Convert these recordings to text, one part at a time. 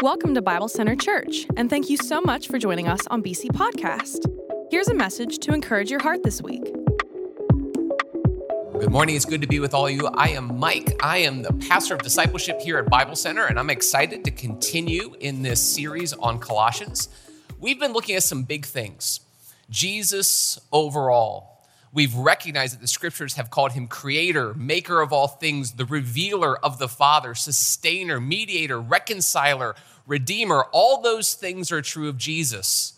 Welcome to Bible Center Church, and thank you so much for joining us on BC Podcast. Here's a message to encourage your heart this week. Good morning. It's good to be with all of you. I am Mike. I am the pastor of discipleship here at Bible Center, and I'm excited to continue in this series on Colossians. We've been looking at some big things Jesus overall. We've recognized that the scriptures have called him creator, maker of all things, the revealer of the Father, sustainer, mediator, reconciler, redeemer. All those things are true of Jesus.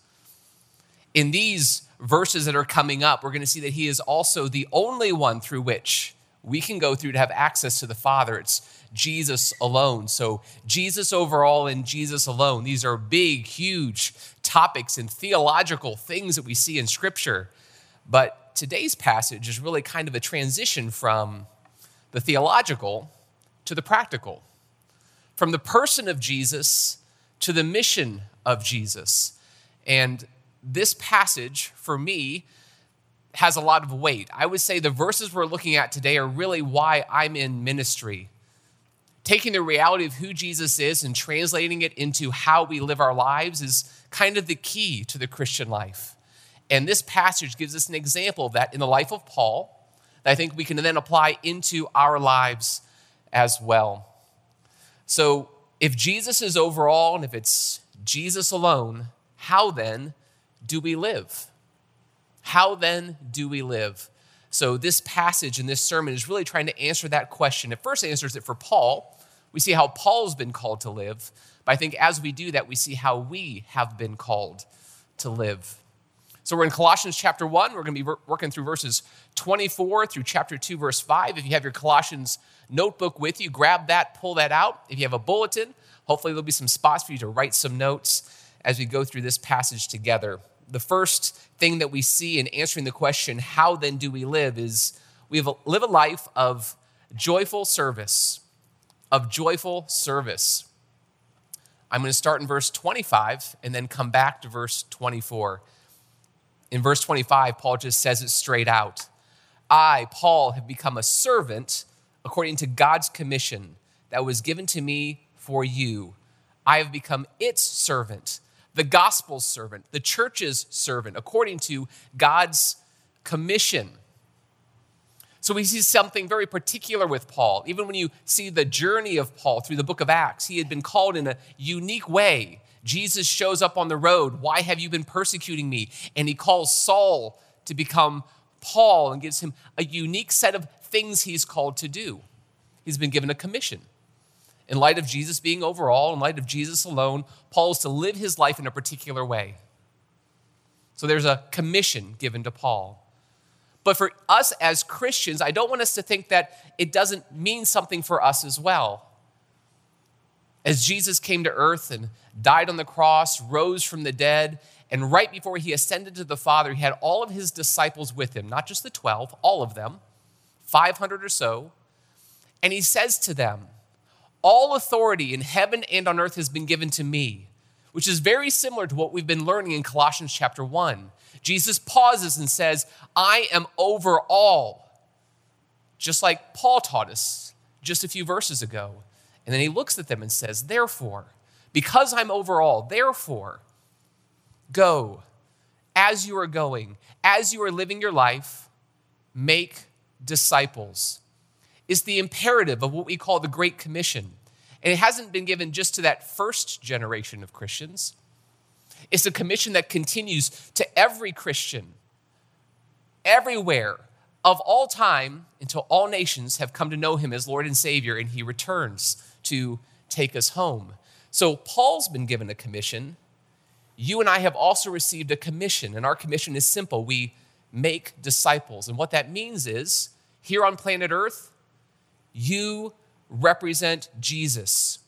In these verses that are coming up, we're going to see that he is also the only one through which we can go through to have access to the Father. It's Jesus alone. So, Jesus overall and Jesus alone. These are big, huge topics and theological things that we see in Scripture. But today's passage is really kind of a transition from the theological to the practical, from the person of Jesus to the mission of Jesus. And this passage, for me, has a lot of weight. I would say the verses we're looking at today are really why I'm in ministry. Taking the reality of who Jesus is and translating it into how we live our lives is kind of the key to the Christian life. And this passage gives us an example of that in the life of Paul that I think we can then apply into our lives as well. So, if Jesus is overall and if it's Jesus alone, how then do we live? How then do we live? So, this passage in this sermon is really trying to answer that question. It first answers it for Paul. We see how Paul's been called to live. But I think as we do that, we see how we have been called to live. So we're in Colossians chapter 1. We're going to be working through verses 24 through chapter 2, verse 5. If you have your Colossians notebook with you, grab that, pull that out. If you have a bulletin, hopefully there'll be some spots for you to write some notes as we go through this passage together. The first thing that we see in answering the question, how then do we live, is we live a life of joyful service. Of joyful service. I'm going to start in verse 25 and then come back to verse 24. In verse 25, Paul just says it straight out I, Paul, have become a servant according to God's commission that was given to me for you. I have become its servant, the gospel's servant, the church's servant, according to God's commission. So we see something very particular with Paul. Even when you see the journey of Paul through the book of Acts, he had been called in a unique way Jesus shows up on the road. Why have you been persecuting me? And he calls Saul to become Paul and gives him a unique set of things he's called to do. He's been given a commission. In light of Jesus being overall, in light of Jesus alone, Paul is to live his life in a particular way. So there's a commission given to Paul. But for us as Christians, I don't want us to think that it doesn't mean something for us as well. As Jesus came to earth and died on the cross, rose from the dead, and right before he ascended to the Father, he had all of his disciples with him, not just the 12, all of them, 500 or so. And he says to them, All authority in heaven and on earth has been given to me, which is very similar to what we've been learning in Colossians chapter 1. Jesus pauses and says, I am over all, just like Paul taught us just a few verses ago. And then he looks at them and says, Therefore, because I'm over all, therefore, go as you are going, as you are living your life, make disciples. It's the imperative of what we call the Great Commission. And it hasn't been given just to that first generation of Christians. It's a commission that continues to every Christian, everywhere, of all time, until all nations have come to know him as Lord and Savior and he returns to take us home. So Paul's been given a commission. You and I have also received a commission, and our commission is simple we make disciples. And what that means is here on planet Earth, you represent Jesus.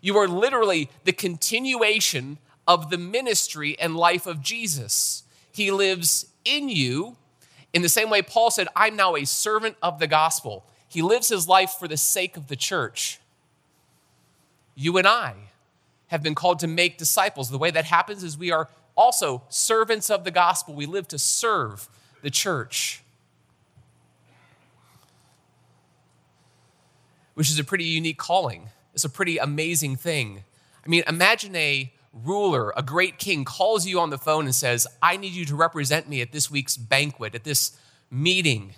You are literally the continuation of the ministry and life of Jesus. He lives in you in the same way Paul said, I'm now a servant of the gospel. He lives his life for the sake of the church you and I have been called to make disciples. The way that happens is we are also servants of the gospel. We live to serve the church, which is a pretty unique calling. It's a pretty amazing thing. I mean, imagine a ruler, a great king, calls you on the phone and says, I need you to represent me at this week's banquet, at this meeting.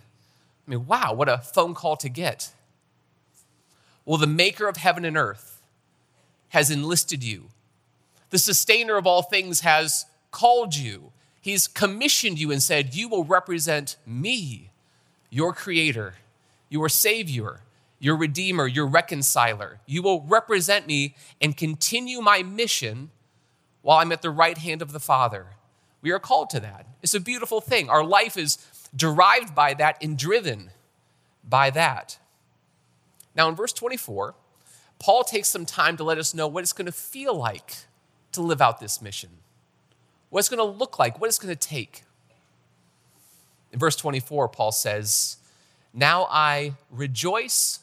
I mean, wow, what a phone call to get. Well, the maker of heaven and earth has enlisted you. The sustainer of all things has called you. He's commissioned you and said, You will represent me, your creator, your savior, your redeemer, your reconciler. You will represent me and continue my mission while I'm at the right hand of the Father. We are called to that. It's a beautiful thing. Our life is derived by that and driven by that. Now, in verse 24, Paul takes some time to let us know what it's going to feel like to live out this mission, what it's going to look like, what it's going to take. In verse 24, Paul says, Now I rejoice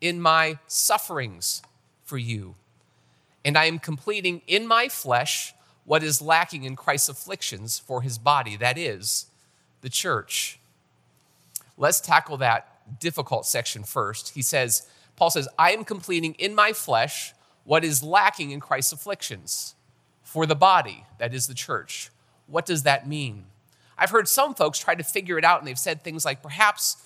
in my sufferings for you, and I am completing in my flesh what is lacking in Christ's afflictions for his body, that is, the church. Let's tackle that difficult section first. He says, Paul says, I am completing in my flesh what is lacking in Christ's afflictions for the body, that is the church. What does that mean? I've heard some folks try to figure it out, and they've said things like perhaps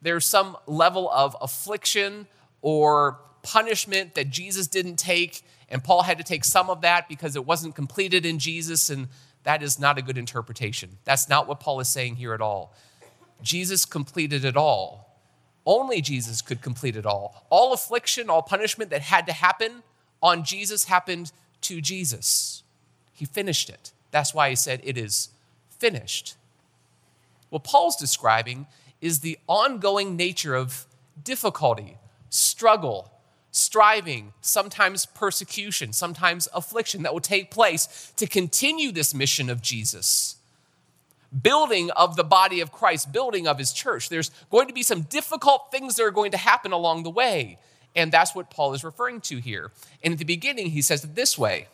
there's some level of affliction or punishment that Jesus didn't take, and Paul had to take some of that because it wasn't completed in Jesus, and that is not a good interpretation. That's not what Paul is saying here at all. Jesus completed it all. Only Jesus could complete it all. All affliction, all punishment that had to happen on Jesus happened to Jesus. He finished it. That's why he said, It is finished. What Paul's describing is the ongoing nature of difficulty, struggle, striving, sometimes persecution, sometimes affliction that will take place to continue this mission of Jesus. Building of the body of Christ, building of his church. There's going to be some difficult things that are going to happen along the way. And that's what Paul is referring to here. And at the beginning, he says it this way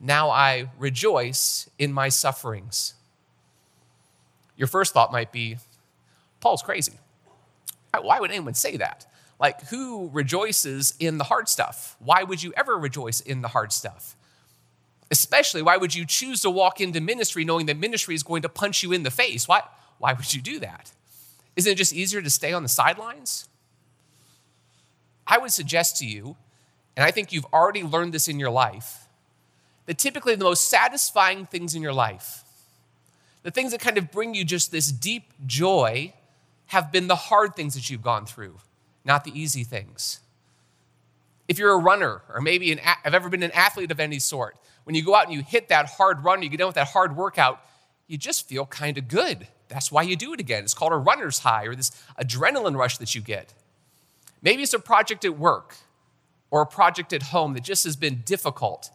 Now I rejoice in my sufferings. Your first thought might be, Paul's crazy. Why would anyone say that? Like, who rejoices in the hard stuff? Why would you ever rejoice in the hard stuff? Especially, why would you choose to walk into ministry knowing that ministry is going to punch you in the face? Why, why would you do that? Isn't it just easier to stay on the sidelines? I would suggest to you, and I think you've already learned this in your life, that typically the most satisfying things in your life, the things that kind of bring you just this deep joy, have been the hard things that you've gone through, not the easy things. If you're a runner, or maybe an, have ever been an athlete of any sort, when you go out and you hit that hard run, you get done with that hard workout, you just feel kind of good. That's why you do it again. It's called a runner's high or this adrenaline rush that you get. Maybe it's a project at work or a project at home that just has been difficult.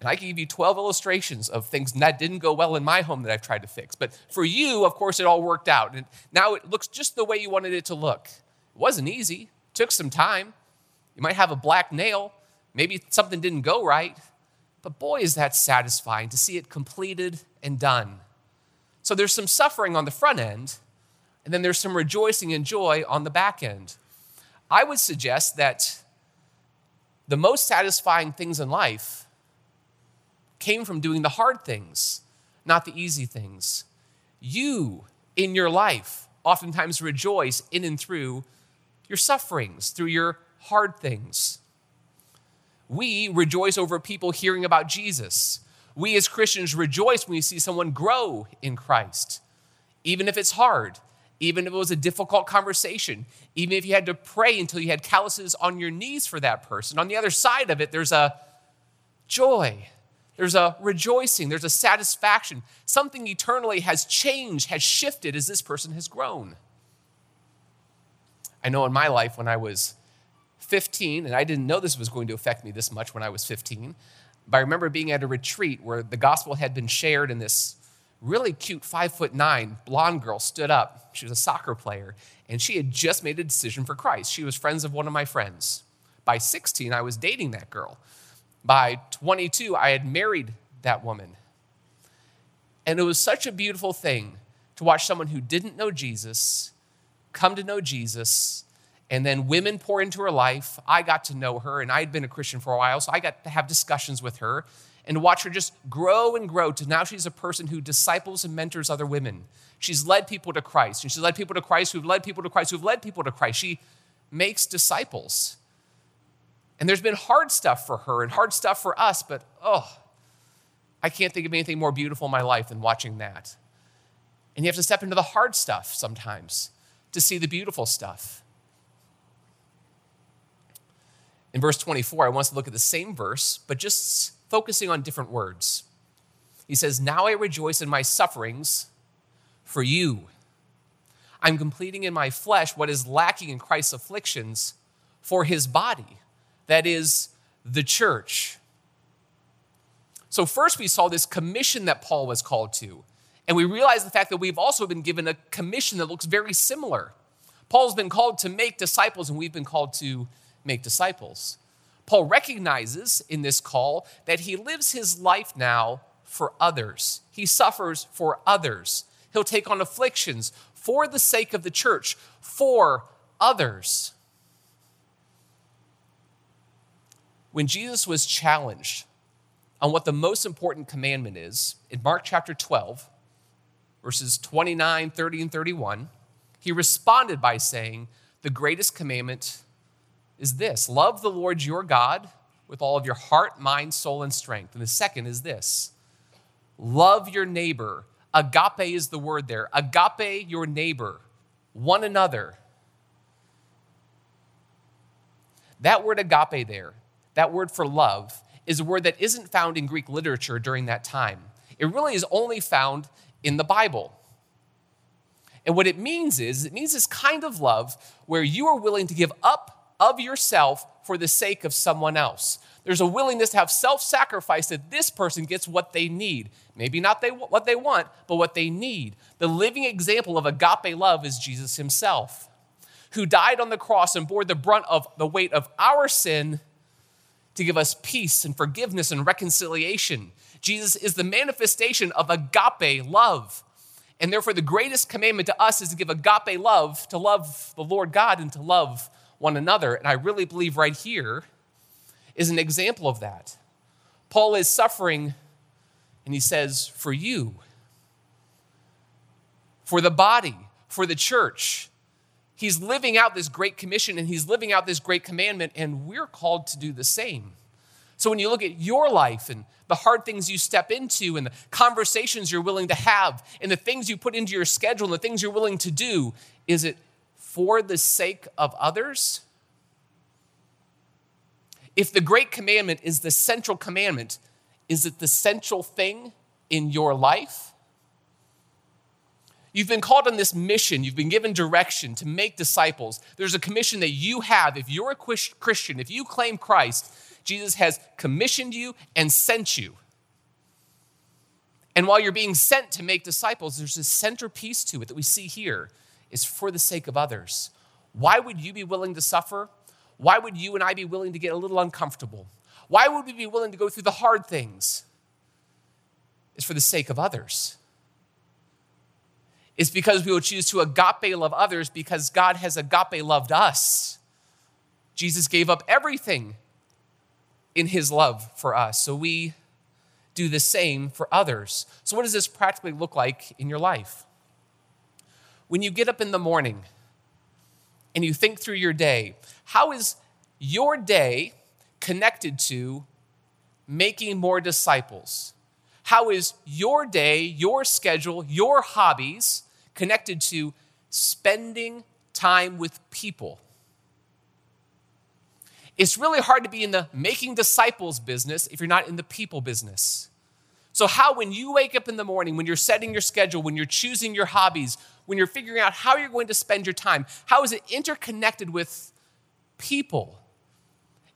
And I can give you 12 illustrations of things that didn't go well in my home that I've tried to fix. But for you, of course, it all worked out. And now it looks just the way you wanted it to look. It wasn't easy, it took some time. You might have a black nail, maybe something didn't go right. But boy, is that satisfying to see it completed and done. So there's some suffering on the front end, and then there's some rejoicing and joy on the back end. I would suggest that the most satisfying things in life came from doing the hard things, not the easy things. You, in your life, oftentimes rejoice in and through your sufferings, through your hard things. We rejoice over people hearing about Jesus. We as Christians rejoice when we see someone grow in Christ, even if it's hard, even if it was a difficult conversation, even if you had to pray until you had calluses on your knees for that person. On the other side of it, there's a joy, there's a rejoicing, there's a satisfaction. Something eternally has changed, has shifted as this person has grown. I know in my life when I was 15, and I didn't know this was going to affect me this much when I was 15, but I remember being at a retreat where the gospel had been shared and this really cute five foot nine blonde girl stood up. She was a soccer player, and she had just made a decision for Christ. She was friends of one of my friends. By 16, I was dating that girl. By 22, I had married that woman. And it was such a beautiful thing to watch someone who didn't know Jesus come to know Jesus And then women pour into her life. I got to know her, and I had been a Christian for a while, so I got to have discussions with her and watch her just grow and grow to now she's a person who disciples and mentors other women. She's led people to Christ, and she's led people to Christ who've led people to Christ who've led people to Christ. She makes disciples. And there's been hard stuff for her and hard stuff for us, but oh, I can't think of anything more beautiful in my life than watching that. And you have to step into the hard stuff sometimes to see the beautiful stuff. In verse 24, I want us to look at the same verse, but just focusing on different words. He says, Now I rejoice in my sufferings for you. I'm completing in my flesh what is lacking in Christ's afflictions for his body, that is, the church. So, first we saw this commission that Paul was called to, and we realized the fact that we've also been given a commission that looks very similar. Paul's been called to make disciples, and we've been called to make disciples. Paul recognizes in this call that he lives his life now for others. He suffers for others. He'll take on afflictions for the sake of the church, for others. When Jesus was challenged on what the most important commandment is, in Mark chapter 12, verses 29, 30, and 31, he responded by saying, The greatest commandment is this love the Lord your God with all of your heart, mind, soul, and strength. And the second is this love your neighbor. Agape is the word there. Agape your neighbor, one another. That word agape there, that word for love, is a word that isn't found in Greek literature during that time. It really is only found in the Bible. And what it means is, it means this kind of love where you are willing to give up of yourself for the sake of someone else. There's a willingness to have self sacrifice that this person gets what they need. Maybe not they, what they want, but what they need. The living example of agape love is Jesus himself, who died on the cross and bore the brunt of the weight of our sin to give us peace and forgiveness and reconciliation. Jesus is the manifestation of agape love. And therefore, the greatest commandment to us is to give agape love, to love the Lord God and to love one another. And I really believe right here is an example of that. Paul is suffering, and he says, For you, for the body, for the church. He's living out this great commission and he's living out this great commandment, and we're called to do the same. So when you look at your life and the hard things you step into and the conversations you're willing to have and the things you put into your schedule and the things you're willing to do, is it for the sake of others? If the great commandment is the central commandment, is it the central thing in your life? You've been called on this mission. You've been given direction to make disciples. There's a commission that you have. If you're a Christian, if you claim Christ, Jesus has commissioned you and sent you. And while you're being sent to make disciples, there's a centerpiece to it that we see here is for the sake of others. Why would you be willing to suffer? Why would you and I be willing to get a little uncomfortable? Why would we be willing to go through the hard things? It's for the sake of others. It's because we will choose to agape love others because God has agape loved us. Jesus gave up everything in his love for us. So we do the same for others. So, what does this practically look like in your life? When you get up in the morning and you think through your day, how is your day connected to making more disciples? How is your day, your schedule, your hobbies connected to spending time with people? It's really hard to be in the making disciples business if you're not in the people business. So, how, when you wake up in the morning, when you're setting your schedule, when you're choosing your hobbies, when you're figuring out how you're going to spend your time, how is it interconnected with people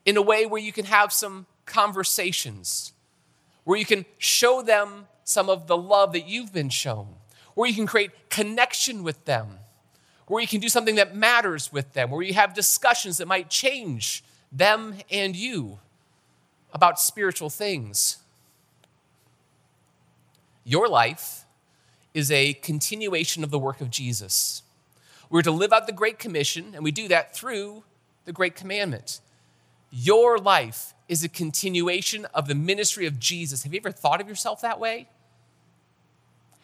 in a way where you can have some conversations, where you can show them some of the love that you've been shown, where you can create connection with them, where you can do something that matters with them, where you have discussions that might change them and you about spiritual things. Your life is a continuation of the work of Jesus. We're to live out the Great Commission, and we do that through the Great Commandment. Your life is a continuation of the ministry of Jesus. Have you ever thought of yourself that way?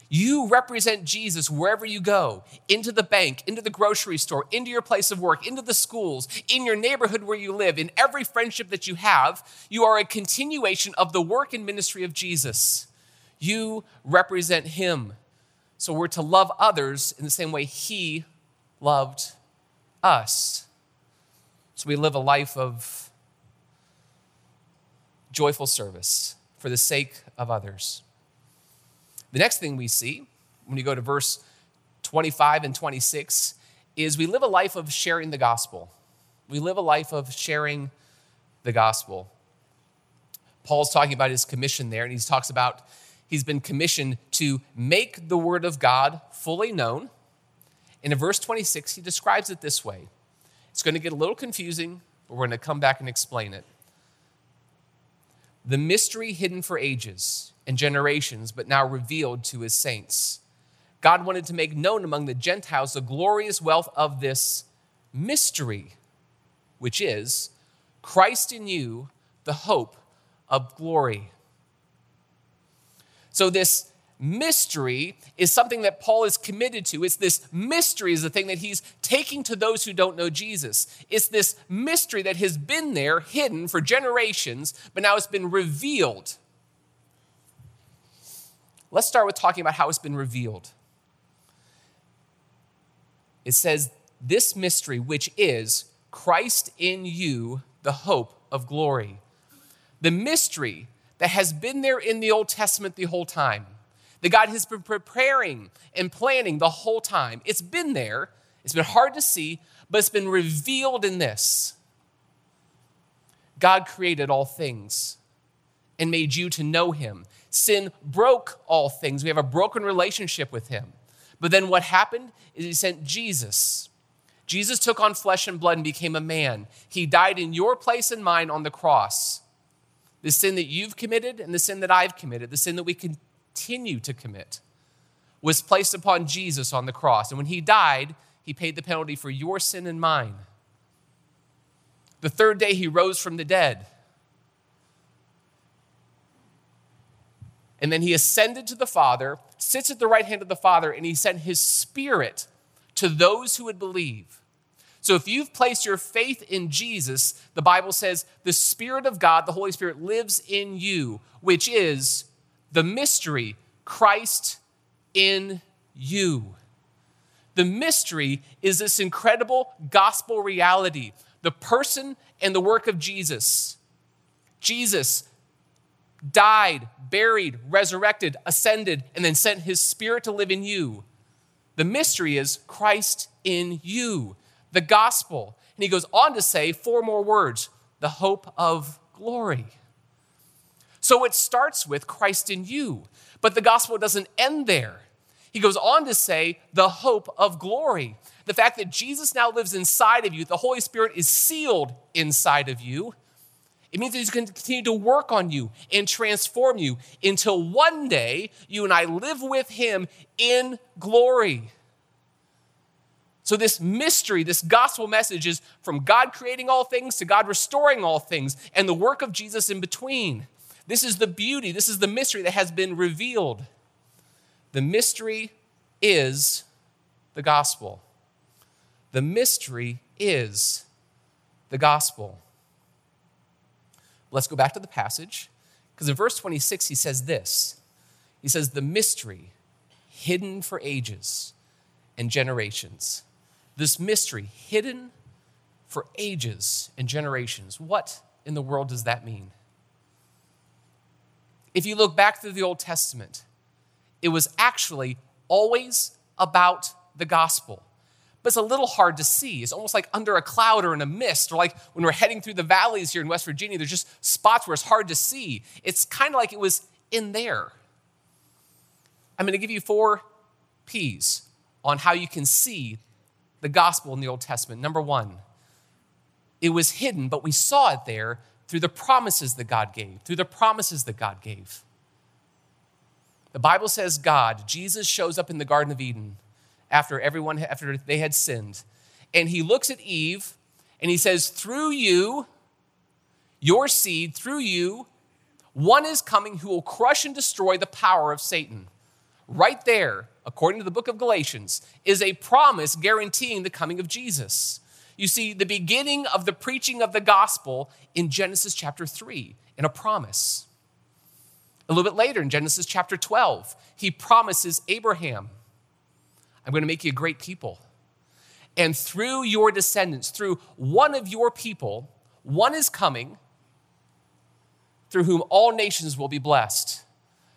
You represent Jesus wherever you go into the bank, into the grocery store, into your place of work, into the schools, in your neighborhood where you live, in every friendship that you have. You are a continuation of the work and ministry of Jesus. You represent Him. So we're to love others in the same way He loved us. So we live a life of joyful service for the sake of others. The next thing we see when you go to verse 25 and 26 is we live a life of sharing the gospel. We live a life of sharing the gospel. Paul's talking about his commission there, and he talks about he's been commissioned to make the word of God fully known. And in verse 26, he describes it this way. It's going to get a little confusing, but we're going to come back and explain it. The mystery hidden for ages and generations, but now revealed to his saints. God wanted to make known among the Gentiles the glorious wealth of this mystery, which is Christ in you, the hope of glory. So, this mystery is something that Paul is committed to. It's this mystery is the thing that he's taking to those who don't know Jesus. It's this mystery that has been there hidden for generations, but now it's been revealed Let's start with talking about how it's been revealed. It says, This mystery, which is Christ in you, the hope of glory. The mystery that has been there in the Old Testament the whole time, that God has been preparing and planning the whole time. It's been there, it's been hard to see, but it's been revealed in this. God created all things and made you to know him. Sin broke all things. We have a broken relationship with him. But then what happened is he sent Jesus. Jesus took on flesh and blood and became a man. He died in your place and mine on the cross. The sin that you've committed and the sin that I've committed, the sin that we continue to commit, was placed upon Jesus on the cross. And when he died, he paid the penalty for your sin and mine. The third day, he rose from the dead. And then he ascended to the Father, sits at the right hand of the Father, and he sent his Spirit to those who would believe. So if you've placed your faith in Jesus, the Bible says the Spirit of God, the Holy Spirit, lives in you, which is the mystery Christ in you. The mystery is this incredible gospel reality the person and the work of Jesus. Jesus died, buried, resurrected, ascended, and then sent his spirit to live in you. The mystery is Christ in you, the gospel. And he goes on to say four more words the hope of glory. So it starts with Christ in you, but the gospel doesn't end there. He goes on to say the hope of glory. The fact that Jesus now lives inside of you, the Holy Spirit is sealed inside of you. It means that He's going to continue to work on you and transform you until one day you and I live with Him in glory. So, this mystery, this gospel message is from God creating all things to God restoring all things and the work of Jesus in between. This is the beauty, this is the mystery that has been revealed. The mystery is the gospel. The mystery is the gospel. Let's go back to the passage, because in verse 26, he says this He says, The mystery hidden for ages and generations. This mystery hidden for ages and generations. What in the world does that mean? If you look back through the Old Testament, it was actually always about the gospel but it's a little hard to see. It's almost like under a cloud or in a mist, or like when we're heading through the valleys here in West Virginia, there's just spots where it's hard to see. It's kind of like it was in there. I'm going to give you four P's on how you can see the gospel in the Old Testament. Number one, it was hidden, but we saw it there through the promises that God gave, through the promises that God gave. The Bible says God, Jesus shows up in the Garden of Eden after everyone after they had sinned. And he looks at Eve and he says, "Through you, your seed, through you, one is coming who will crush and destroy the power of Satan." Right there, according to the book of Galatians, is a promise guaranteeing the coming of Jesus. You see, the beginning of the preaching of the gospel in Genesis chapter 3 in a promise. A little bit later in Genesis chapter 12, he promises Abraham, I'm going to make you a great people. And through your descendants, through one of your people, one is coming through whom all nations will be blessed.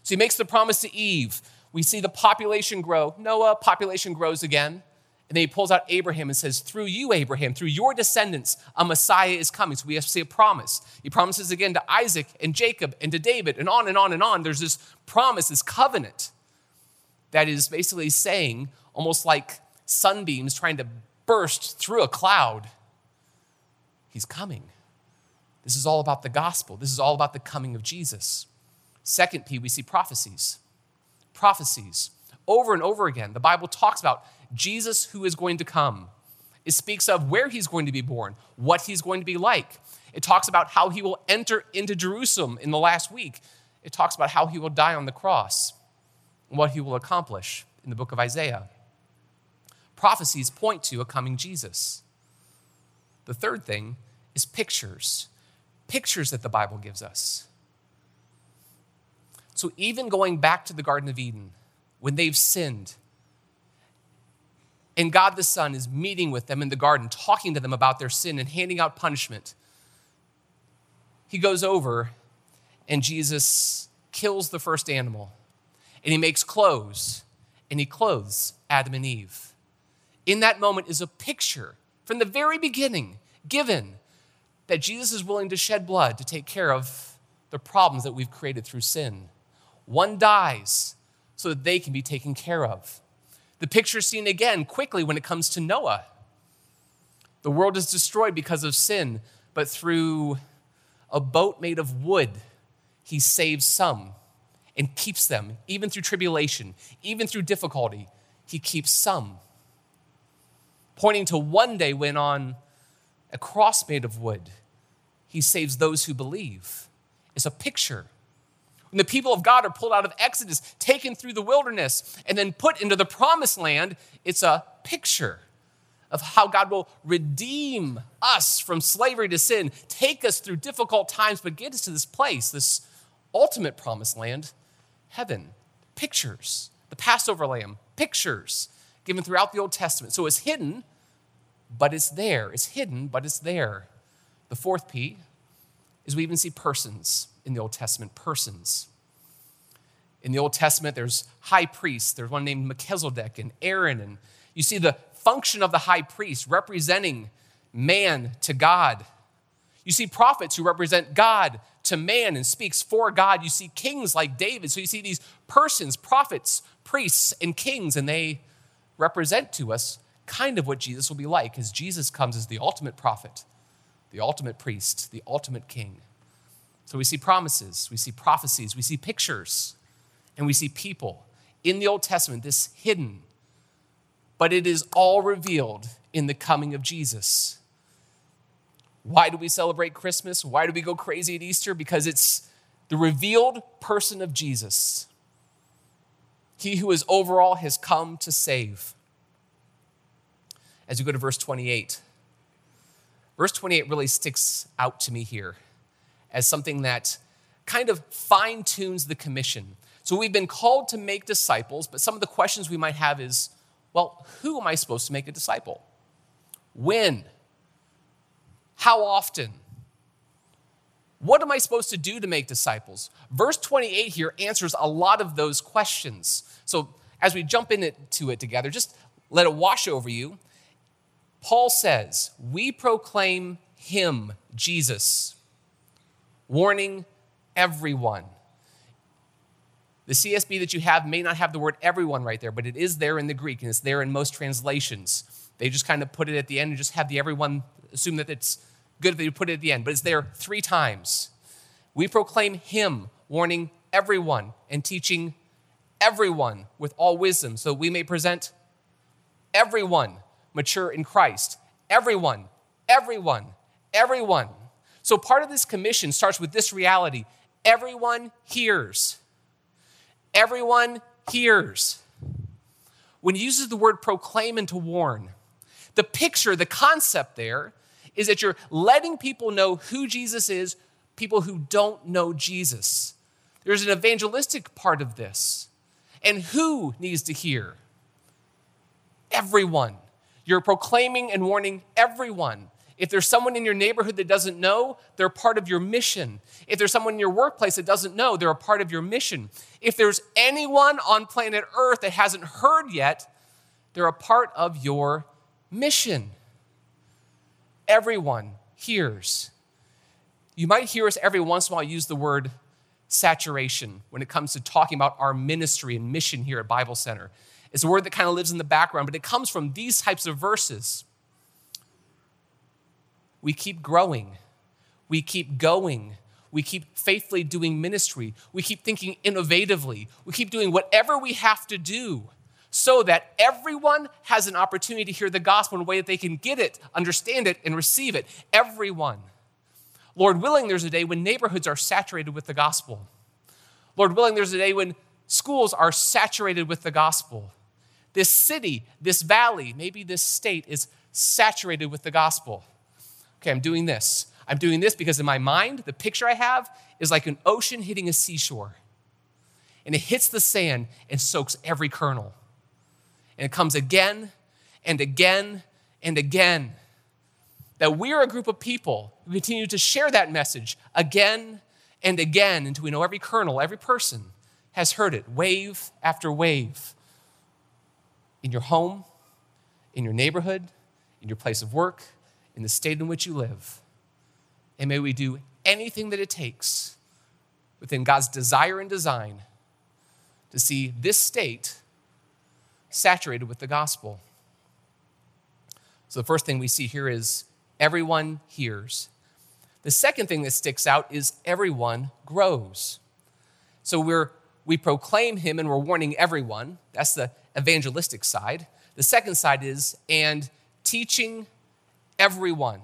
So he makes the promise to Eve. We see the population grow. Noah, population grows again. And then he pulls out Abraham and says, Through you, Abraham, through your descendants, a Messiah is coming. So we have to see a promise. He promises again to Isaac and Jacob and to David, and on and on and on. There's this promise, this covenant that is basically saying, almost like sunbeams trying to burst through a cloud, He's coming. This is all about the gospel. This is all about the coming of Jesus. Second P, we see prophecies. Prophecies. Over and over again, the Bible talks about Jesus who is going to come. It speaks of where he's going to be born, what he's going to be like. It talks about how he will enter into Jerusalem in the last week. It talks about how he will die on the cross and what he will accomplish in the book of Isaiah. Prophecies point to a coming Jesus. The third thing is pictures, pictures that the Bible gives us. So, even going back to the Garden of Eden, when they've sinned, and God the Son is meeting with them in the garden, talking to them about their sin and handing out punishment. He goes over and Jesus kills the first animal and he makes clothes and he clothes Adam and Eve. In that moment is a picture from the very beginning given that Jesus is willing to shed blood to take care of the problems that we've created through sin. One dies so that they can be taken care of. The picture seen again quickly when it comes to Noah. The world is destroyed because of sin, but through a boat made of wood, he saves some and keeps them, even through tribulation, even through difficulty, he keeps some. Pointing to one day when on a cross made of wood, he saves those who believe. It's a picture when the people of God are pulled out of Exodus, taken through the wilderness, and then put into the promised land, it's a picture of how God will redeem us from slavery to sin, take us through difficult times, but get us to this place, this ultimate promised land, heaven. Pictures. The Passover lamb, pictures given throughout the Old Testament. So it's hidden, but it's there. It's hidden, but it's there. The fourth P is we even see persons in the Old Testament persons. In the Old Testament, there's high priests. There's one named Melchizedek and Aaron. And you see the function of the high priest representing man to God. You see prophets who represent God to man and speaks for God. You see kings like David. So you see these persons, prophets, priests, and kings, and they represent to us kind of what Jesus will be like as Jesus comes as the ultimate prophet, the ultimate priest, the ultimate king. So we see promises, we see prophecies, we see pictures, and we see people in the Old Testament, this hidden, but it is all revealed in the coming of Jesus. Why do we celebrate Christmas? Why do we go crazy at Easter? Because it's the revealed person of Jesus. He who is over all has come to save. As you go to verse 28, verse 28 really sticks out to me here as something that kind of fine tunes the commission. So we've been called to make disciples, but some of the questions we might have is well, who am I supposed to make a disciple? When? How often? What am I supposed to do to make disciples? Verse 28 here answers a lot of those questions. So as we jump into it together, just let it wash over you. Paul says, We proclaim him, Jesus warning everyone. The CSB that you have may not have the word everyone right there, but it is there in the Greek and it's there in most translations. They just kind of put it at the end and just have the everyone assume that it's good if they put it at the end, but it's there three times. We proclaim him, warning everyone and teaching everyone with all wisdom, so we may present everyone mature in Christ. Everyone, everyone, everyone. So part of this commission starts with this reality everyone hears. Everyone hears. When he uses the word proclaim and to warn, the picture, the concept there is that you're letting people know who Jesus is, people who don't know Jesus. There's an evangelistic part of this. And who needs to hear? Everyone. You're proclaiming and warning everyone. If there's someone in your neighborhood that doesn't know, they're part of your mission. If there's someone in your workplace that doesn't know, they're a part of your mission. If there's anyone on planet Earth that hasn't heard yet, they're a part of your mission. Everyone hears. You might hear us every once in a while use the word saturation when it comes to talking about our ministry and mission here at Bible Center. It's a word that kind of lives in the background, but it comes from these types of verses we keep growing, we keep going, we keep faithfully doing ministry, we keep thinking innovatively, we keep doing whatever we have to do so that everyone has an opportunity to hear the gospel in a way that they can get it, understand it, and receive it. Everyone. Lord willing, there's a day when neighborhoods are saturated with the gospel. Lord willing, there's a day when schools are saturated with the gospel. This city, this valley, maybe this state is saturated with the gospel okay, I'm doing this. I'm doing this because in my mind, the picture I have is like an ocean hitting a seashore. And it hits the sand and soaks every kernel. And it comes again and again and again. That we're a group of people who continue to share that message again and again until we know every kernel, every person has heard it, wave after wave. In your home, in your neighborhood, in your place of work, in the state in which you live. And may we do anything that it takes within God's desire and design to see this state saturated with the gospel. So, the first thing we see here is everyone hears. The second thing that sticks out is everyone grows. So, we're, we proclaim him and we're warning everyone. That's the evangelistic side. The second side is, and teaching everyone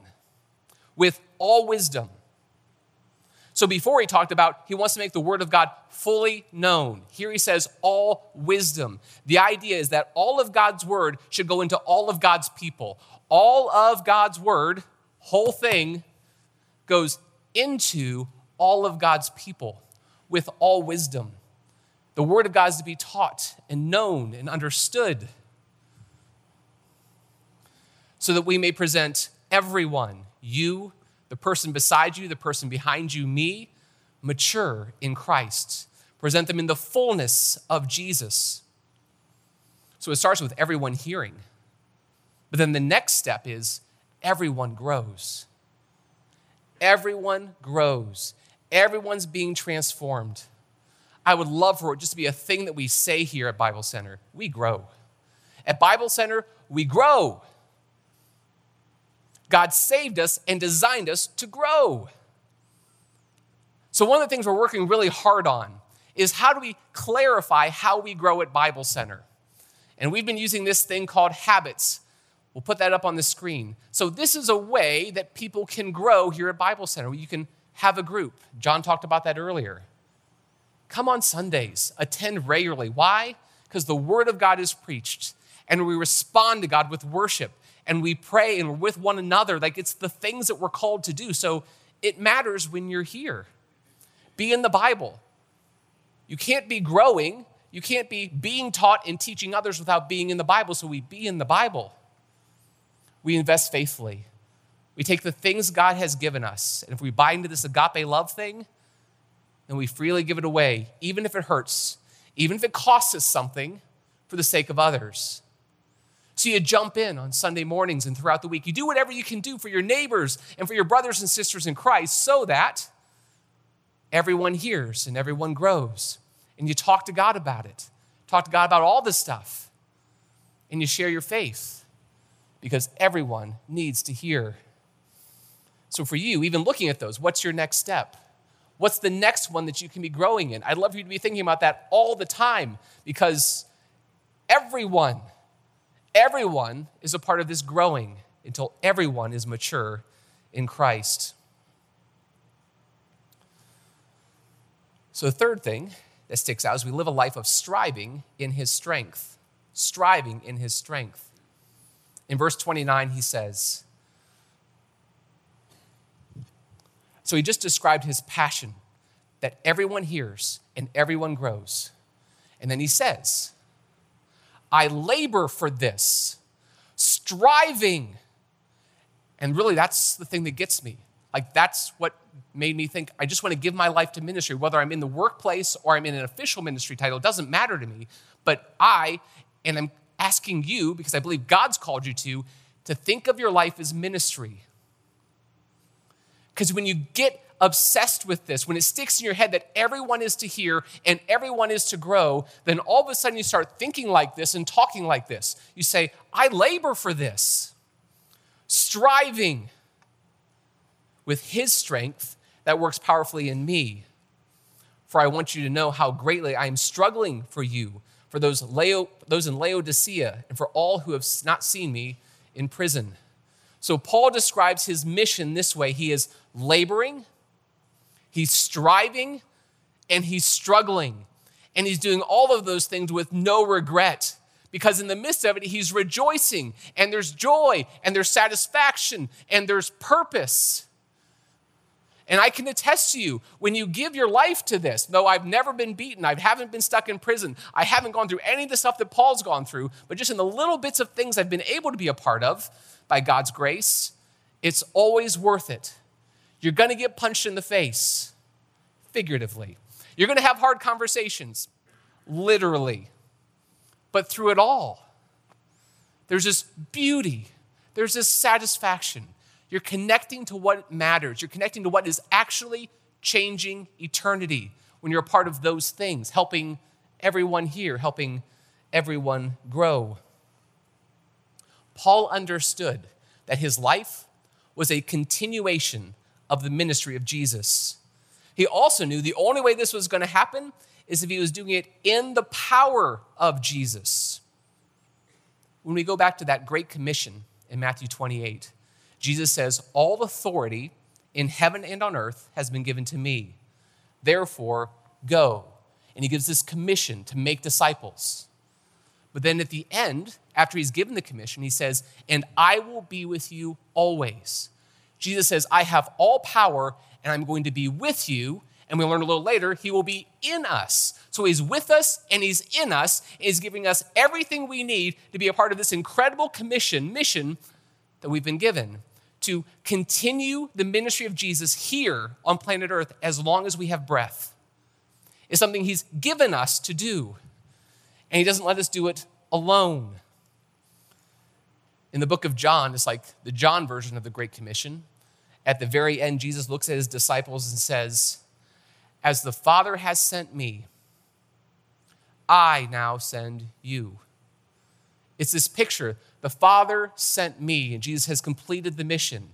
with all wisdom. So before he talked about he wants to make the word of God fully known. Here he says all wisdom. The idea is that all of God's word should go into all of God's people. All of God's word, whole thing, goes into all of God's people with all wisdom. The word of God is to be taught and known and understood so that we may present everyone, you, the person beside you, the person behind you, me, mature in Christ. Present them in the fullness of Jesus. So it starts with everyone hearing. But then the next step is everyone grows. Everyone grows. Everyone's being transformed. I would love for it just to be a thing that we say here at Bible Center. We grow. At Bible Center, we grow. God saved us and designed us to grow. So, one of the things we're working really hard on is how do we clarify how we grow at Bible Center? And we've been using this thing called habits. We'll put that up on the screen. So, this is a way that people can grow here at Bible Center. You can have a group. John talked about that earlier. Come on Sundays, attend regularly. Why? Because the Word of God is preached, and we respond to God with worship and we pray and we're with one another. Like it's the things that we're called to do. So it matters when you're here. Be in the Bible. You can't be growing, you can't be being taught and teaching others without being in the Bible. So we be in the Bible. We invest faithfully. We take the things God has given us, and if we buy into this agape love thing, then we freely give it away, even if it hurts, even if it costs us something for the sake of others. So you jump in on Sunday mornings and throughout the week. You do whatever you can do for your neighbors and for your brothers and sisters in Christ so that everyone hears and everyone grows. And you talk to God about it. Talk to God about all this stuff. And you share your faith because everyone needs to hear. So for you, even looking at those, what's your next step? What's the next one that you can be growing in? I'd love for you to be thinking about that all the time because everyone everyone is a part of this growing until everyone is mature in Christ. So, the third thing that sticks out is we live a life of striving in his strength. Striving in his strength. In verse 29, he says, So he just described his passion that everyone hears and everyone grows. And then he says, I labor for this, striving. And really, that's the thing that gets me. Like, that's what made me think I just want to give my life to ministry, whether I'm in the workplace or I'm in an official ministry title, it doesn't matter to me. But I, and I'm asking you, because I believe God's called you to, to think of your life as ministry. Because when you get obsessed with this, when it sticks in your head that everyone is to hear and everyone is to grow, then all of a sudden you start thinking like this and talking like this. You say, I labor for this, striving with His strength that works powerfully in me. For I want you to know how greatly I am struggling for you, for those, those in Laodicea, and for all who have not seen me in prison. So Paul describes his mission this way he is laboring, he's striving, and he's struggling. And he's doing all of those things with no regret because in the midst of it, he's rejoicing, and there's joy, and there's satisfaction, and there's purpose. And I can attest to you, when you give your life to this, though I've never been beaten, I haven't been stuck in prison, I haven't gone through any of the stuff that Paul's gone through, but just in the little bits of things I've been able to be a part of by God's grace, it's always worth it. You're gonna get punched in the face, figuratively. You're gonna have hard conversations, literally. But through it all, there's this beauty, there's this satisfaction you're connecting to what matters. You're connecting to what is actually changing eternity when you're a part of those things, helping everyone here, helping everyone grow. Paul understood that his life was a continuation of the ministry of Jesus. He also knew the only way this was going to happen is if he was doing it in the power of Jesus. When we go back to that great commission in Matthew 28, Jesus says, All authority in heaven and on earth has been given to me. Therefore, go. And he gives this commission to make disciples. But then at the end, after he's given the commission, he says, And I will be with you always. Jesus says, I have all power and I'm going to be with you. And we learn a little later, he will be in us. So he's with us and he's in us. And he's giving us everything we need to be a part of this incredible commission, mission that we've been given to continue the ministry of Jesus here on planet Earth as long as we have breath. Is something He's given us to do. And He doesn't let us do it alone. In the book of John, it's like the John version of the Great Commission. At the very end, Jesus looks at his disciples and says, As the Father has sent me, I now send you. It's this picture the Father sent me, and Jesus has completed the mission.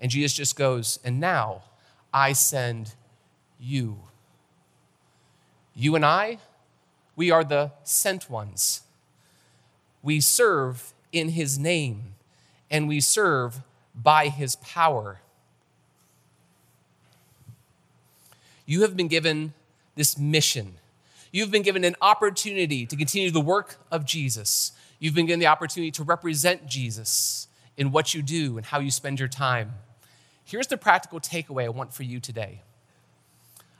And Jesus just goes, And now I send you. You and I, we are the sent ones. We serve in his name, and we serve by his power. You have been given this mission. You've been given an opportunity to continue the work of Jesus. You've been given the opportunity to represent Jesus in what you do and how you spend your time. Here's the practical takeaway I want for you today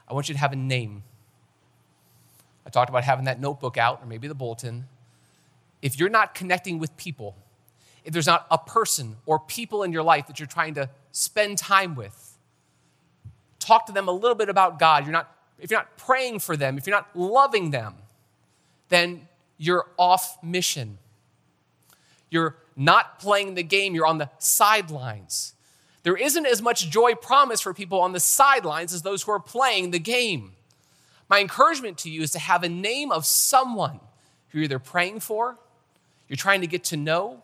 I want you to have a name. I talked about having that notebook out or maybe the bulletin. If you're not connecting with people, if there's not a person or people in your life that you're trying to spend time with, talk to them a little bit about God. You're not, if you're not praying for them, if you're not loving them, then you're off mission. You're not playing the game, you're on the sidelines. There isn't as much joy promised for people on the sidelines as those who are playing the game. My encouragement to you is to have a name of someone who you're either praying for, you're trying to get to know,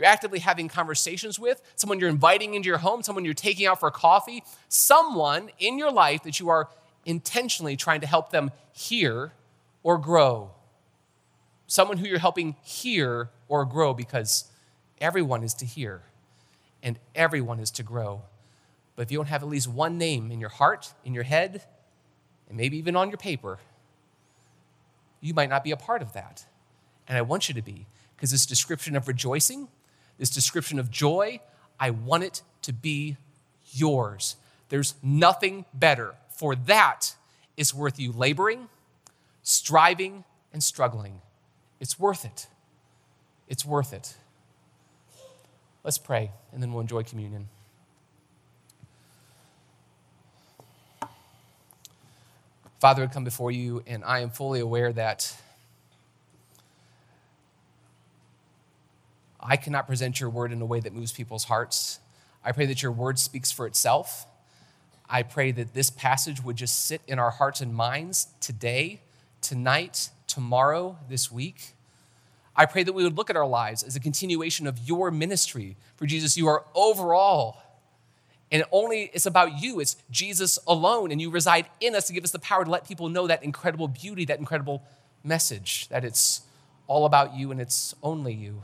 you're actively having conversations with, someone you're inviting into your home, someone you're taking out for coffee, someone in your life that you are intentionally trying to help them hear or grow. someone who you're helping hear or grow because everyone is to hear and everyone is to grow. But if you don't have at least one name in your heart, in your head, and maybe even on your paper, you might not be a part of that. And I want you to be, because this description of rejoicing, this description of joy, I want it to be yours. There's nothing better. For that is worth you laboring, striving, and struggling. It's worth it. It's worth it. Let's pray, and then we'll enjoy communion. Father, I come before you, and I am fully aware that I cannot present your word in a way that moves people's hearts. I pray that your word speaks for itself. I pray that this passage would just sit in our hearts and minds today, tonight, tomorrow, this week. I pray that we would look at our lives as a continuation of your ministry. For Jesus, you are overall and only it's about you. It's Jesus alone, and you reside in us to give us the power to let people know that incredible beauty, that incredible message, that it's all about you and it's only you.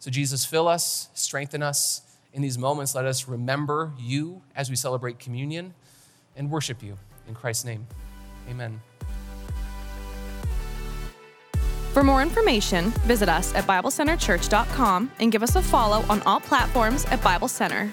So, Jesus, fill us, strengthen us in these moments. Let us remember you as we celebrate communion and worship you. In Christ's name, amen. For more information, visit us at BibleCenterChurch.com and give us a follow on all platforms at Bible Center.